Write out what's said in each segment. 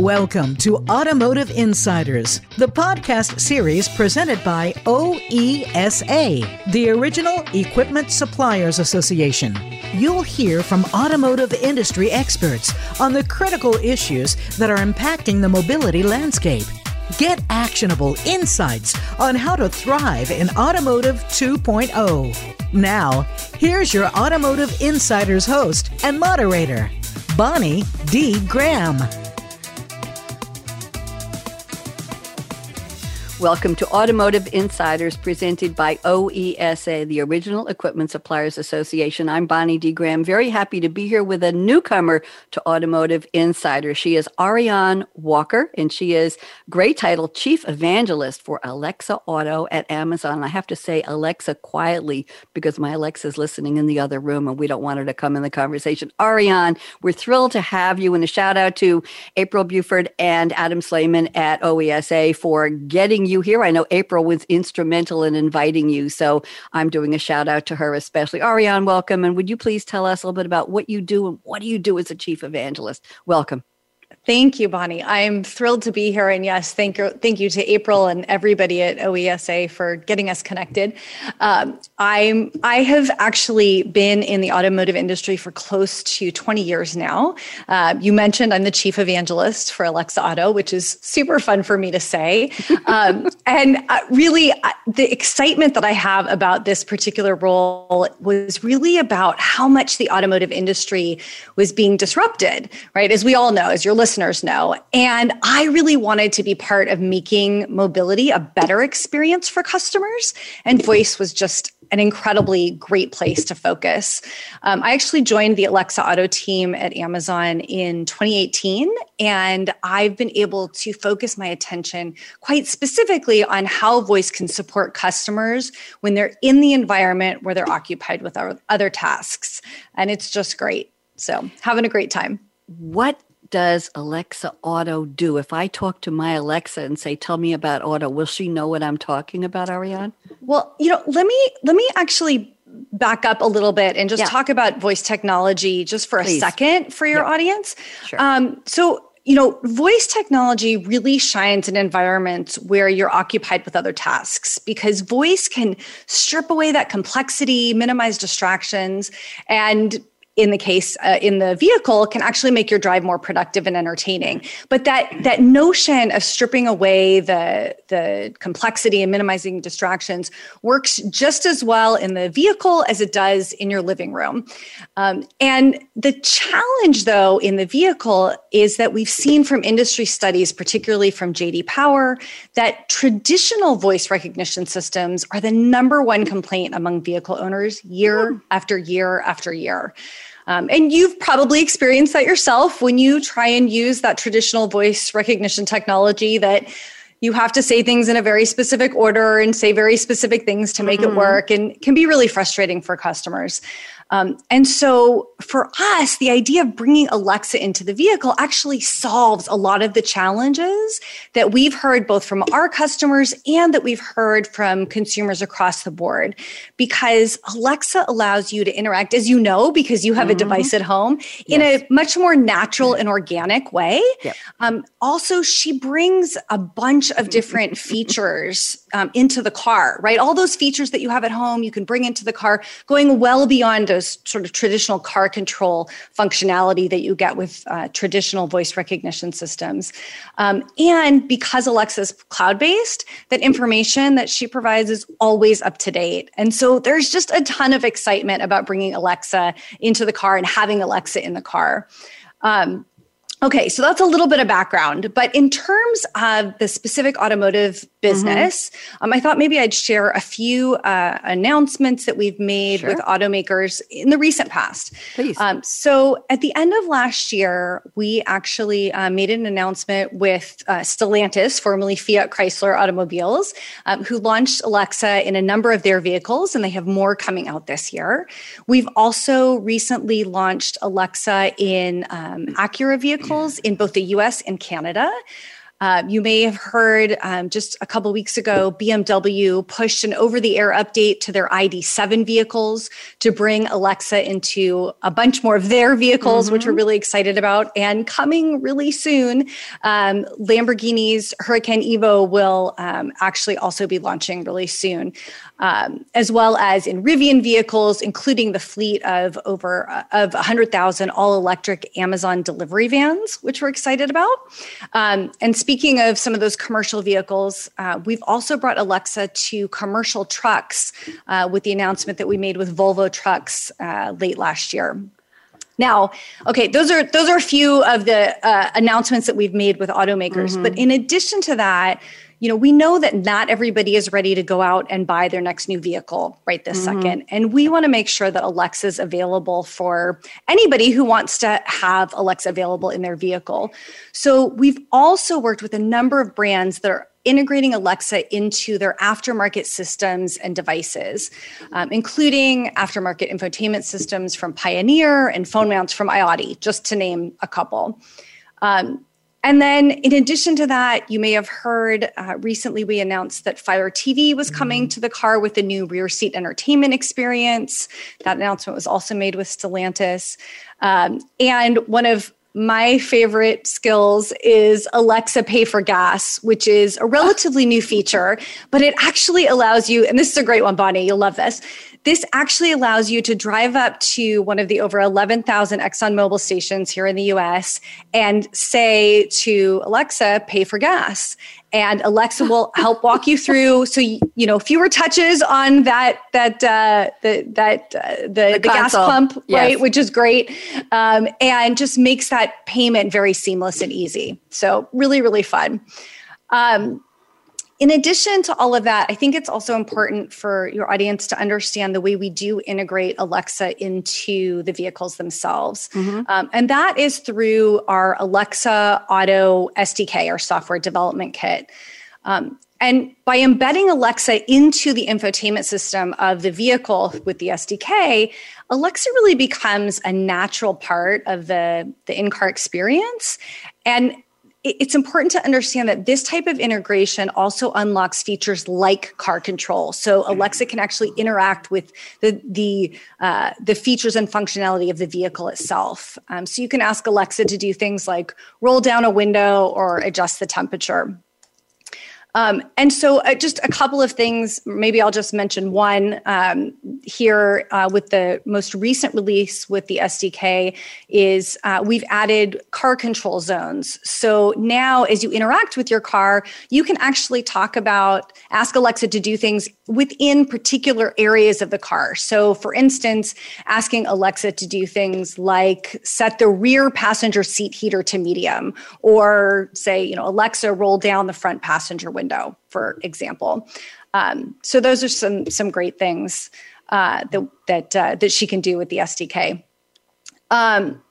Welcome to Automotive Insiders, the podcast series presented by OESA, the Original Equipment Suppliers Association. You'll hear from automotive industry experts on the critical issues that are impacting the mobility landscape. Get actionable insights on how to thrive in Automotive 2.0. Now, here's your Automotive Insiders host and moderator, Bonnie D. Graham. Welcome to Automotive Insiders presented by OESA, the Original Equipment Suppliers Association. I'm Bonnie D. Graham, very happy to be here with a newcomer to Automotive Insiders. She is Ariane Walker, and she is great title Chief Evangelist for Alexa Auto at Amazon. I have to say Alexa quietly because my Alexa is listening in the other room and we don't want her to come in the conversation. Ariane, we're thrilled to have you, and a shout out to April Buford and Adam Slayman at OESA for getting you here. I know April was instrumental in inviting you, so I'm doing a shout out to her especially. Ariane, welcome. And would you please tell us a little bit about what you do and what do you do as a chief evangelist? Welcome. Thank you, Bonnie. I'm thrilled to be here. And yes, thank you, thank you to April and everybody at OESA for getting us connected. Um, I'm I have actually been in the automotive industry for close to 20 years now. Uh, you mentioned I'm the chief evangelist for Alexa Auto, which is super fun for me to say. Um, and uh, really, uh, the excitement that I have about this particular role was really about how much the automotive industry was being disrupted. Right, as we all know, as you're listening listeners know. And I really wanted to be part of making mobility a better experience for customers. And voice was just an incredibly great place to focus. Um, I actually joined the Alexa Auto team at Amazon in 2018, and I've been able to focus my attention quite specifically on how voice can support customers when they're in the environment where they're occupied with other tasks. And it's just great. So, having a great time. What does Alexa Auto do? If I talk to my Alexa and say, "Tell me about auto," will she know what I'm talking about, Ariane? Well, you know, let me let me actually back up a little bit and just yeah. talk about voice technology just for Please. a second for your yeah. audience. Sure. Um, so you know, voice technology really shines in environments where you're occupied with other tasks because voice can strip away that complexity, minimize distractions, and in the case uh, in the vehicle can actually make your drive more productive and entertaining. But that that notion of stripping away the the complexity and minimizing distractions works just as well in the vehicle as it does in your living room. Um, and the challenge though in the vehicle is that we've seen from industry studies particularly from jd power that traditional voice recognition systems are the number one complaint among vehicle owners year after year after year um, and you've probably experienced that yourself when you try and use that traditional voice recognition technology that you have to say things in a very specific order and say very specific things to make mm-hmm. it work and can be really frustrating for customers. Um, and so for us, the idea of bringing Alexa into the vehicle actually solves a lot of the challenges that we've heard both from our customers and that we've heard from consumers across the board. Because Alexa allows you to interact, as you know, because you have mm-hmm. a device at home yes. in a much more natural and organic way. Yep. Um, also, she brings a bunch of different features um, into the car, right? All those features that you have at home, you can bring into the car, going well beyond a sort of traditional car control functionality that you get with uh, traditional voice recognition systems. Um, and because Alexa's cloud based, that information that she provides is always up to date. And so there's just a ton of excitement about bringing Alexa into the car and having Alexa in the car. Um, Okay, so that's a little bit of background. But in terms of the specific automotive business, mm-hmm. um, I thought maybe I'd share a few uh, announcements that we've made sure. with automakers in the recent past. Please. Um, so at the end of last year, we actually uh, made an announcement with uh, Stellantis, formerly Fiat Chrysler Automobiles, um, who launched Alexa in a number of their vehicles, and they have more coming out this year. We've also recently launched Alexa in um, Acura vehicles in both the US and Canada. Uh, you may have heard um, just a couple weeks ago, BMW pushed an over the air update to their ID7 vehicles to bring Alexa into a bunch more of their vehicles, mm-hmm. which we're really excited about. And coming really soon, um, Lamborghini's Huracan Evo will um, actually also be launching really soon um, as well as in Rivian vehicles, including the fleet of over uh, of 100,000 all electric Amazon delivery vans, which we're excited about. Um, and speaking of some of those commercial vehicles, uh, we've also brought Alexa to commercial trucks uh, with the announcement that we made with Volvo Trucks uh, late last year. Now, okay, those are those are a few of the uh, announcements that we've made with automakers. Mm-hmm. But in addition to that, you know, we know that not everybody is ready to go out and buy their next new vehicle right this mm-hmm. second. And we want to make sure that Alexa is available for anybody who wants to have Alexa available in their vehicle. So we've also worked with a number of brands that are integrating Alexa into their aftermarket systems and devices, um, including aftermarket infotainment systems from Pioneer and phone mounts from iOttie, just to name a couple. Um, and then, in addition to that, you may have heard uh, recently we announced that Fire TV was coming mm-hmm. to the car with a new rear seat entertainment experience. That announcement was also made with Stellantis. Um, and one of my favorite skills is Alexa Pay for Gas, which is a relatively new feature, but it actually allows you, and this is a great one, Bonnie, you'll love this. This actually allows you to drive up to one of the over 11,000 ExxonMobil stations here in the US and say to Alexa, pay for gas. And Alexa will help walk you through. So, you, you know, fewer touches on that, that, uh, the, that, uh, the, the, the gas pump, yes. right? Which is great. Um, and just makes that payment very seamless and easy. So, really, really fun. Um, in addition to all of that, I think it's also important for your audience to understand the way we do integrate Alexa into the vehicles themselves. Mm-hmm. Um, and that is through our Alexa Auto SDK, our software development kit. Um, and by embedding Alexa into the infotainment system of the vehicle with the SDK, Alexa really becomes a natural part of the, the in car experience. And it's important to understand that this type of integration also unlocks features like car control. So Alexa can actually interact with the the uh, the features and functionality of the vehicle itself. Um, so you can ask Alexa to do things like roll down a window or adjust the temperature. Um, and so, uh, just a couple of things. Maybe I'll just mention one um, here uh, with the most recent release with the SDK is uh, we've added car control zones. So now, as you interact with your car, you can actually talk about ask Alexa to do things within particular areas of the car. So, for instance, asking Alexa to do things like set the rear passenger seat heater to medium, or say, you know, Alexa, roll down the front passenger window window, for example. Um, so those are some some great things uh, that that uh, that she can do with the SDK. Um,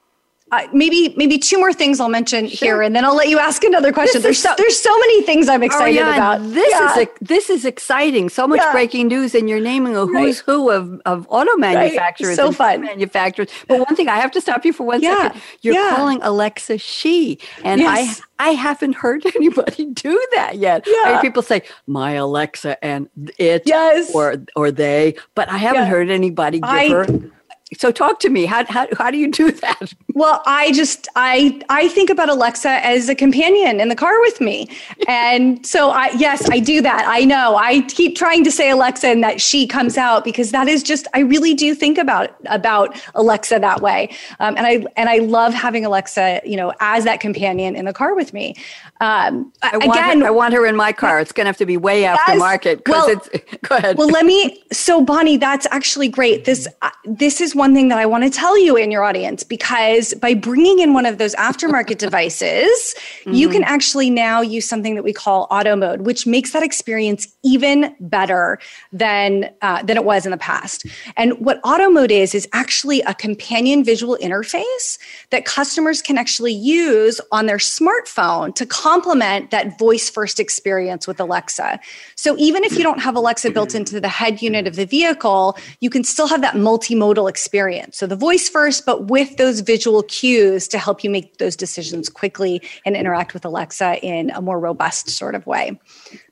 uh, maybe maybe two more things I'll mention sure. here, and then I'll let you ask another question. There's so, there's so many things I'm excited yeah, about. This yeah. is a, this is exciting. So much yeah. breaking news, and you're naming a who's right. who of, of auto manufacturers. Right. So fun manufacturers. But one thing I have to stop you for one second. You're calling Alexa she, and yes. I I haven't heard anybody do that yet. I hear people say my Alexa and it, yes. or or they, but I haven't heard anybody give I, her so talk to me how, how, how do you do that well i just i i think about alexa as a companion in the car with me. And so i yes i do that. I know. I keep trying to say alexa and that she comes out because that is just i really do think about about alexa that way. Um, and i and i love having alexa you know as that companion in the car with me. Um, I want again her, i want her in my car. It's going to have to be way yes, after market well, it's go ahead. well let me so bonnie that's actually great. This uh, this is one thing that I want to tell you in your audience because by bringing in one of those aftermarket devices, mm-hmm. you can actually now use something that we call auto mode, which makes that experience even better than uh, than it was in the past. And what auto mode is is actually a companion visual interface that customers can actually use on their smartphone to complement that voice first experience with Alexa. So even if you don't have Alexa built into the head unit of the vehicle, you can still have that multimodal experience. So the voice first, but with those visual visual cues to help you make those decisions quickly and interact with Alexa in a more robust sort of way.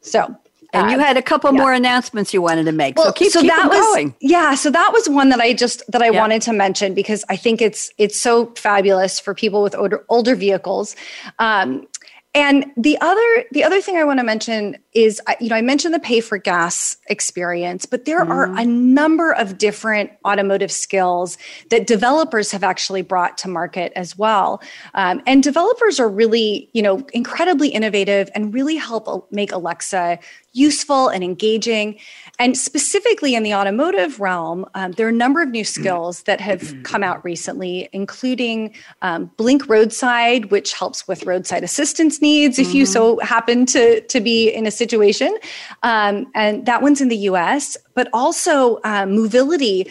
So and you had a couple yeah. more announcements you wanted to make. Well, so keep, so keep that was, going. Yeah, so that was one that I just that I yeah. wanted to mention because I think it's it's so fabulous for people with older older vehicles. Um, and the other the other thing I want to mention is you know I mentioned the pay for gas experience, but there mm. are a number of different automotive skills that developers have actually brought to market as well. Um, and developers are really you know incredibly innovative and really help make Alexa useful and engaging. And specifically in the automotive realm, um, there are a number of new skills that have come out recently, including um, Blink Roadside, which helps with roadside assistance needs if mm-hmm. you so happen to, to be in a situation. Um, and that one's in the US, but also uh, mobility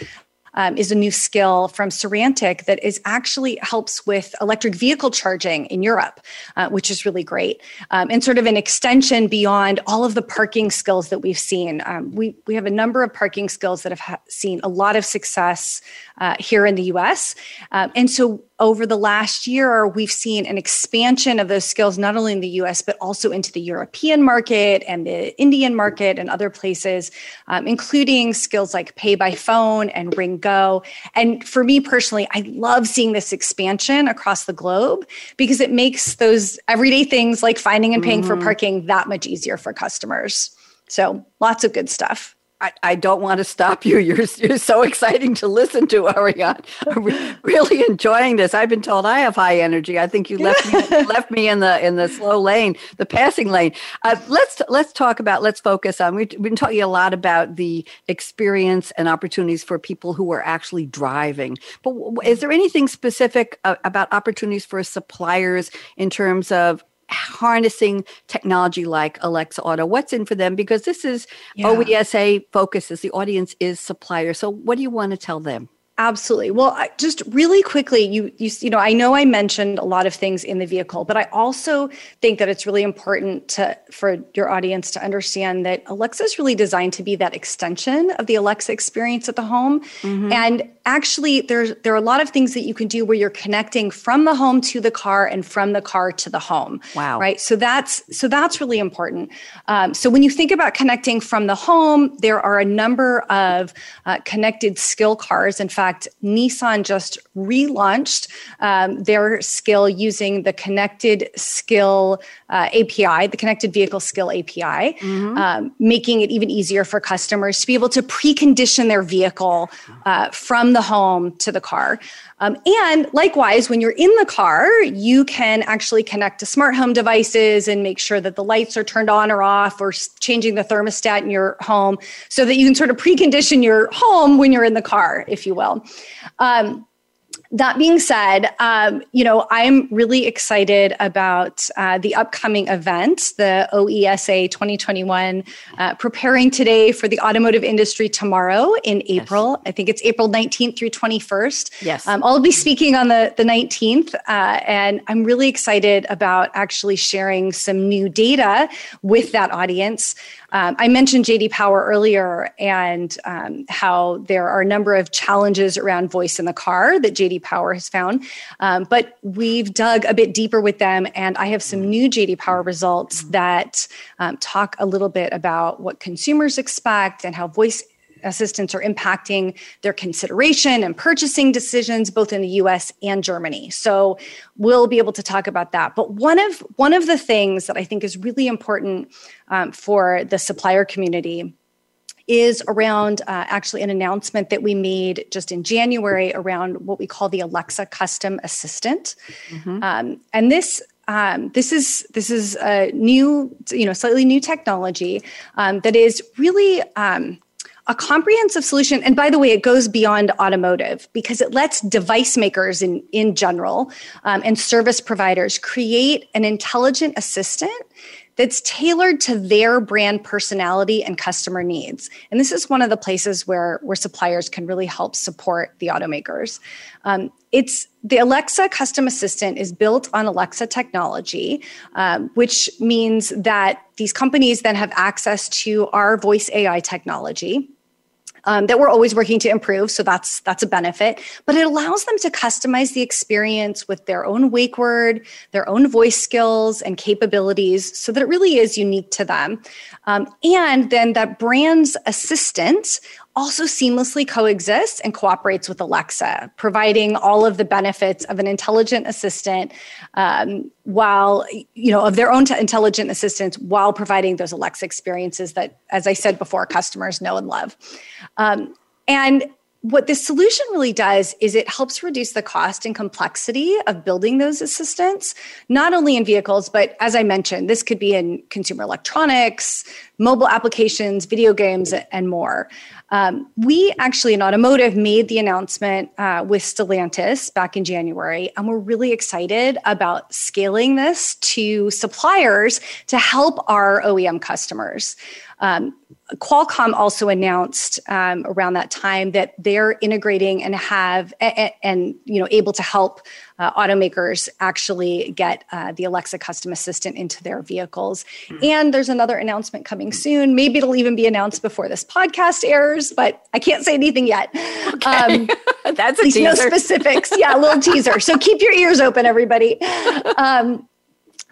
um, is a new skill from Serantic that is actually helps with electric vehicle charging in Europe, uh, which is really great, um, and sort of an extension beyond all of the parking skills that we've seen. Um, we we have a number of parking skills that have ha- seen a lot of success uh, here in the U.S. Um, and so over the last year, we've seen an expansion of those skills, not only in the US, but also into the European market and the Indian market and other places, um, including skills like pay by phone and ring go. And for me personally, I love seeing this expansion across the globe because it makes those everyday things like finding and paying mm. for parking that much easier for customers. So lots of good stuff. I, I, don't want to stop you. You're, you're so exciting to listen to, Ariane. I'm re- really enjoying this. I've been told I have high energy. I think you left me, left me in the in the slow lane, the passing lane. Uh, let's let's talk about. Let's focus on. We've been talking a lot about the experience and opportunities for people who are actually driving. But is there anything specific uh, about opportunities for suppliers in terms of harnessing technology like Alexa Auto? What's in for them? Because this is yeah. OESA focuses, the audience is supplier. So what do you want to tell them? Absolutely. Well, just really quickly, you you you know, I know I mentioned a lot of things in the vehicle, but I also think that it's really important to for your audience to understand that Alexa is really designed to be that extension of the Alexa experience at the home. Mm-hmm. And actually there's there are a lot of things that you can do where you're connecting from the home to the car and from the car to the home. Wow. Right. So that's so that's really important. Um, so when you think about connecting from the home, there are a number of uh, connected skill cars. In fact fact, Nissan just relaunched um, their skill using the connected skill uh, API, the connected vehicle skill API, mm-hmm. um, making it even easier for customers to be able to precondition their vehicle uh, from the home to the car. Um, and likewise, when you're in the car, you can actually connect to smart home devices and make sure that the lights are turned on or off or changing the thermostat in your home so that you can sort of precondition your home when you're in the car, if you will. Um, that being said, um, you know, I'm really excited about uh, the upcoming event, the OESA 2021, uh, preparing today for the automotive industry tomorrow in April. Yes. I think it's April 19th through 21st. Yes. Um, I'll be speaking on the, the 19th, uh, and I'm really excited about actually sharing some new data with that audience. Um, I mentioned JD Power earlier and um, how there are a number of challenges around voice in the car that JD Power has found. Um, but we've dug a bit deeper with them, and I have some new JD Power results that um, talk a little bit about what consumers expect and how voice assistants are impacting their consideration and purchasing decisions both in the US and Germany. So we'll be able to talk about that. But one of one of the things that I think is really important um, for the supplier community is around uh, actually an announcement that we made just in January around what we call the Alexa Custom Assistant. Mm-hmm. Um, and this um, this is this is a new, you know, slightly new technology um, that is really um, a comprehensive solution and by the way it goes beyond automotive because it lets device makers in, in general um, and service providers create an intelligent assistant that's tailored to their brand personality and customer needs. And this is one of the places where, where suppliers can really help support the automakers. Um, it's the Alexa custom assistant is built on Alexa technology, um, which means that these companies then have access to our voice AI technology um, that we're always working to improve. So that's that's a benefit. But it allows them to customize the experience with their own wake word, their own voice skills and capabilities, so that it really is unique to them. Um, and then that brand's assistant also seamlessly coexists and cooperates with Alexa, providing all of the benefits of an intelligent assistant um, while, you know, of their own t- intelligent assistants while providing those Alexa experiences that, as I said before, customers know and love. Um, and what this solution really does is it helps reduce the cost and complexity of building those assistants, not only in vehicles, but as I mentioned, this could be in consumer electronics, mobile applications, video games, and more. Um, we actually in automotive made the announcement uh, with Stellantis back in January, and we're really excited about scaling this to suppliers to help our OEM customers. Um, Qualcomm also announced um, around that time that they're integrating and have and, and you know able to help uh, automakers actually get uh, the Alexa custom assistant into their vehicles. Mm-hmm. And there's another announcement coming soon. Maybe it'll even be announced before this podcast airs, but I can't say anything yet. Okay. Um, That's a teaser. No specifics. Yeah, a little teaser. So keep your ears open, everybody. Um,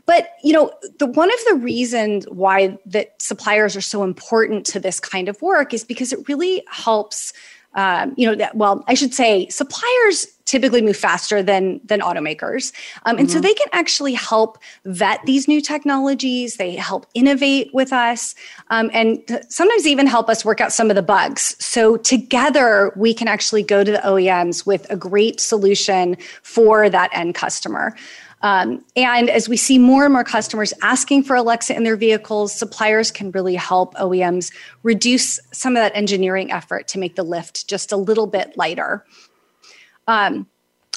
but you know, the one of the reasons why that suppliers are so important to this kind of work is because it really helps. Um, you know that well i should say suppliers typically move faster than than automakers um, and mm-hmm. so they can actually help vet these new technologies they help innovate with us um, and sometimes even help us work out some of the bugs so together we can actually go to the oems with a great solution for that end customer um, and as we see more and more customers asking for Alexa in their vehicles, suppliers can really help OEMs reduce some of that engineering effort to make the lift just a little bit lighter. Um,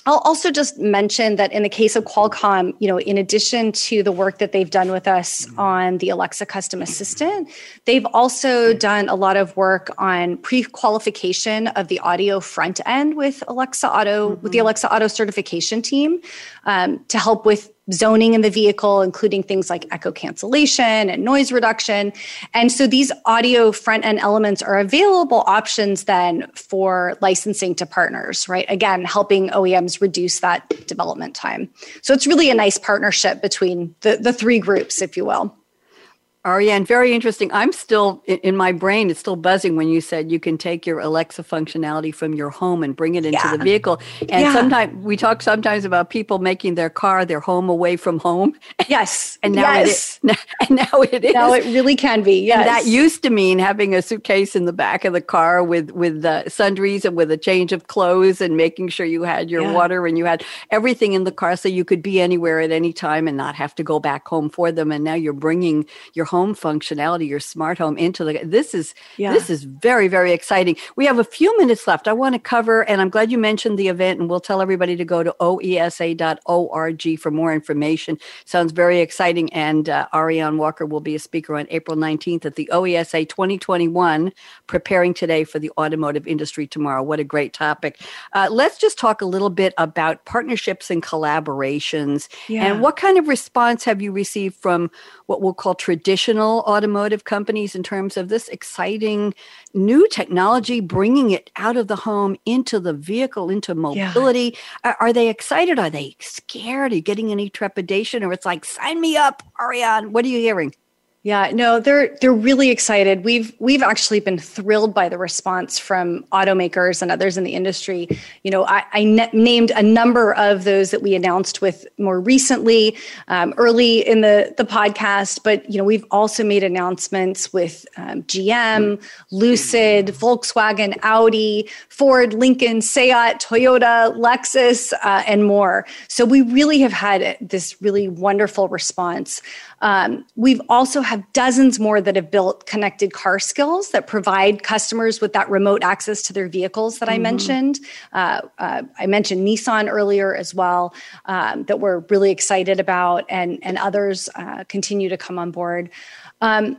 I'll also just mention that in the case of Qualcomm, you know, in addition to the work that they've done with us on the Alexa custom assistant, they've also done a lot of work on pre-qualification of the audio front end with Alexa Auto, mm-hmm. with the Alexa Auto certification team um, to help with zoning in the vehicle, including things like echo cancellation and noise reduction. And so these audio front end elements are available options then for licensing to partners, right? Again, helping OEMs reduce that development time. So it's really a nice partnership between the, the three groups, if you will. Ariane, very interesting. I'm still in my brain, it's still buzzing when you said you can take your Alexa functionality from your home and bring it into yeah. the vehicle. And yeah. sometimes we talk sometimes about people making their car their home away from home. Yes. and now yes. it is. And now it is. Now it really can be. Yes. And that used to mean having a suitcase in the back of the car with with uh, sundries and with a change of clothes and making sure you had your yeah. water and you had everything in the car so you could be anywhere at any time and not have to go back home for them. And now you're bringing your home home functionality, your smart home into the this is yeah. this is very very exciting. We have a few minutes left. I want to cover, and I'm glad you mentioned the event, and we'll tell everybody to go to oesa.org for more information. Sounds very exciting, and uh, Ariane Walker will be a speaker on April 19th at the OESA 2021, preparing today for the automotive industry tomorrow. What a great topic! Uh, let's just talk a little bit about partnerships and collaborations, yeah. and what kind of response have you received from what we'll call traditional automotive companies in terms of this exciting new technology, bringing it out of the home into the vehicle, into mobility. Yeah. Are, are, they excited? Are they scared? Are you getting any trepidation? Or it's like, sign me up, Ariane. What are you hearing? Yeah, no, they're they're really excited. We've we've actually been thrilled by the response from automakers and others in the industry. You know, I, named a number of those that we announced with more recently, um, early in the the podcast. But you know, we've also made announcements with um, GM, Lucid, Volkswagen, Audi, Ford, Lincoln, Seat, Toyota, Lexus, uh, and more. So we really have had this really wonderful response. Um, we've also have dozens more that have built connected car skills that provide customers with that remote access to their vehicles that mm-hmm. I mentioned. Uh, uh, I mentioned Nissan earlier as well, um, that we're really excited about, and and others uh, continue to come on board. Um,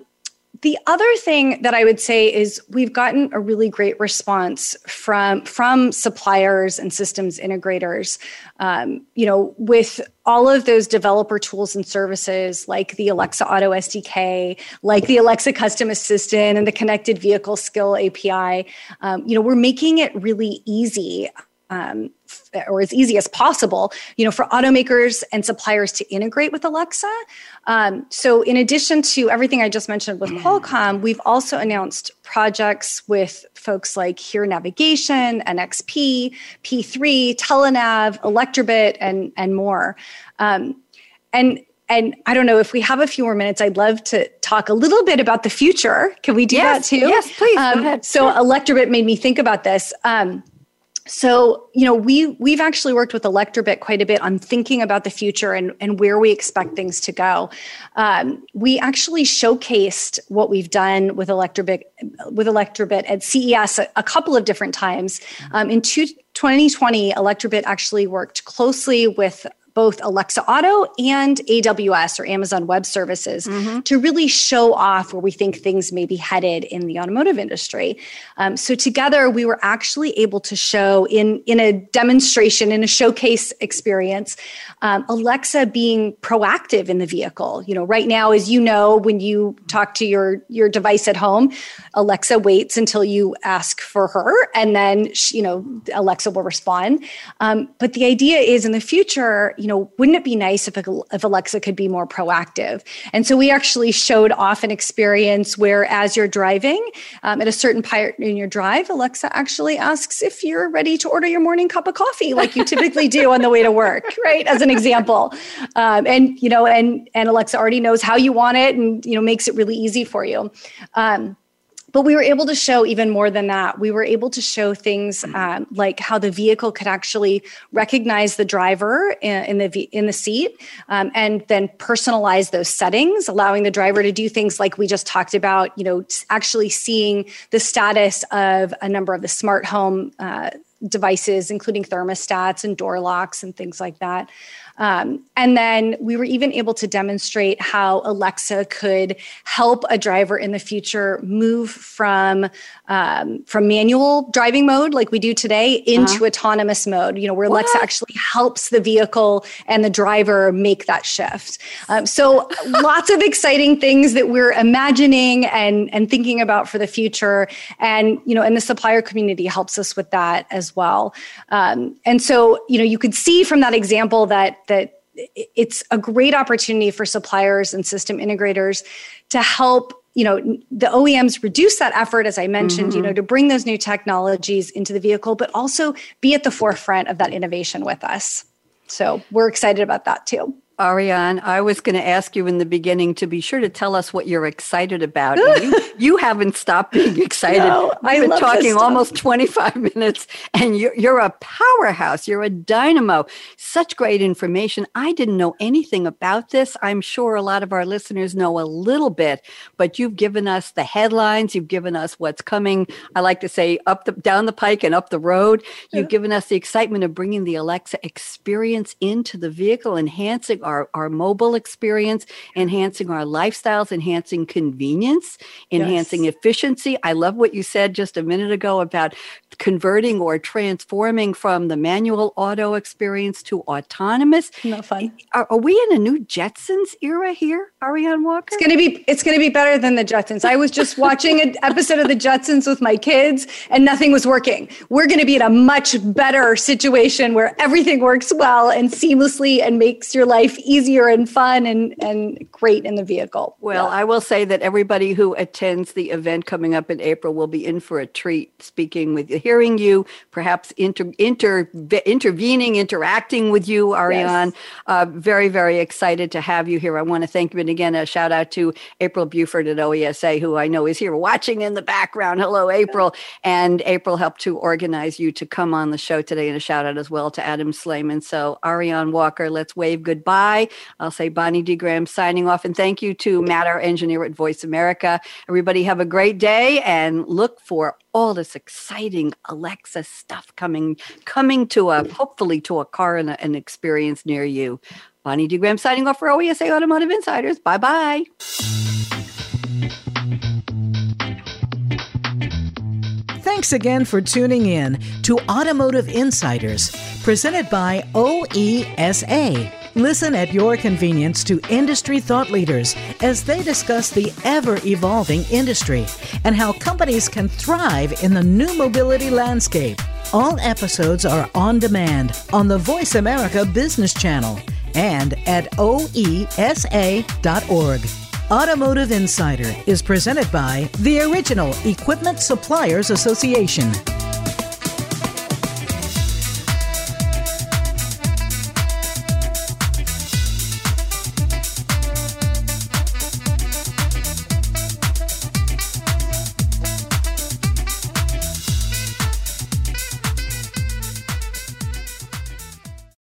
the other thing that I would say is we've gotten a really great response from from suppliers and systems integrators. Um, you know, with all of those developer tools and services like the Alexa Auto SDK, like the Alexa Custom Assistant, and the Connected Vehicle Skill API. Um, you know, we're making it really easy um, or as easy as possible, you know, for automakers and suppliers to integrate with Alexa. Um, so, in addition to everything I just mentioned with Qualcomm, we've also announced projects with folks like Here Navigation, NXP, P3, Telenav, Elektrobit, and and more. Um, and and I don't know if we have a few more minutes. I'd love to talk a little bit about the future. Can we do yes, that too? Yes, please. Um, so, Elektrobit made me think about this. Um, so you know we we've actually worked with elektrobit quite a bit on thinking about the future and, and where we expect things to go. Um, we actually showcased what we've done with elektrobit with elektrobit at ces a, a couple of different times. Um, in two, 2020 elektrobit actually worked closely with both Alexa Auto and AWS or Amazon Web Services mm-hmm. to really show off where we think things may be headed in the automotive industry. Um, so together, we were actually able to show in in a demonstration in a showcase experience, um, Alexa being proactive in the vehicle. You know, right now, as you know, when you talk to your your device at home, Alexa waits until you ask for her, and then she, you know Alexa will respond. Um, but the idea is in the future, you know, wouldn't it be nice if, if Alexa could be more proactive? And so we actually showed off an experience where, as you're driving um, at a certain part in your drive, Alexa actually asks if you're ready to order your morning cup of coffee, like you typically do on the way to work, right? As an example, um, and you know, and and Alexa already knows how you want it, and you know, makes it really easy for you. Um, but we were able to show even more than that. We were able to show things um, like how the vehicle could actually recognize the driver in, in the in the seat, um, and then personalize those settings, allowing the driver to do things like we just talked about. You know, actually seeing the status of a number of the smart home. Uh, devices, including thermostats and door locks and things like that. Um, and then we were even able to demonstrate how Alexa could help a driver in the future move from um, from manual driving mode, like we do today, into uh-huh. autonomous mode. You know, where what? Alexa actually helps the vehicle and the driver make that shift. Um, so lots of exciting things that we're imagining and and thinking about for the future. And you know, and the supplier community helps us with that as well. Um, and so you know, you could see from that example that that it's a great opportunity for suppliers and system integrators to help you know the OEMs reduce that effort as I mentioned mm-hmm. you know to bring those new technologies into the vehicle but also be at the forefront of that innovation with us so we're excited about that too Ariane, I was going to ask you in the beginning to be sure to tell us what you're excited about. you, you, haven't stopped being excited. No, I've been talking almost 25 minutes, and you're, you're a powerhouse. You're a dynamo. Such great information. I didn't know anything about this. I'm sure a lot of our listeners know a little bit, but you've given us the headlines. You've given us what's coming. I like to say up the down the pike and up the road. You've yeah. given us the excitement of bringing the Alexa experience into the vehicle, enhancing our, our mobile experience, enhancing our lifestyles, enhancing convenience, enhancing yes. efficiency. I love what you said just a minute ago about converting or transforming from the manual auto experience to autonomous. Not fun. Are, are we in a new Jetsons era here, Ariane Walker? It's gonna be it's gonna be better than the Jetsons. I was just watching an episode of the Jetsons with my kids and nothing was working. We're gonna be in a much better situation where everything works well and seamlessly and makes your life easier and fun and, and great in the vehicle. Well, yeah. I will say that everybody who attends the event coming up in April will be in for a treat speaking with you, hearing you, perhaps inter, inter, intervening, interacting with you, Ariane. Yes. Uh, very, very excited to have you here. I want to thank you. And again, a shout out to April Buford at OESA, who I know is here watching in the background. Hello, April. And April helped to organize you to come on the show today. And a shout out as well to Adam Slayman. So, Ariane Walker, let's wave goodbye I'll say Bonnie D. Graham signing off. And thank you to Matt, our engineer at Voice America. Everybody have a great day and look for all this exciting Alexa stuff coming coming to a hopefully to a car and a, an experience near you. Bonnie D. Graham signing off for OESA Automotive Insiders. Bye bye. Thanks again for tuning in to Automotive Insiders, presented by OESA Listen at your convenience to industry thought leaders as they discuss the ever evolving industry and how companies can thrive in the new mobility landscape. All episodes are on demand on the Voice America Business Channel and at oesa.org. Automotive Insider is presented by the Original Equipment Suppliers Association.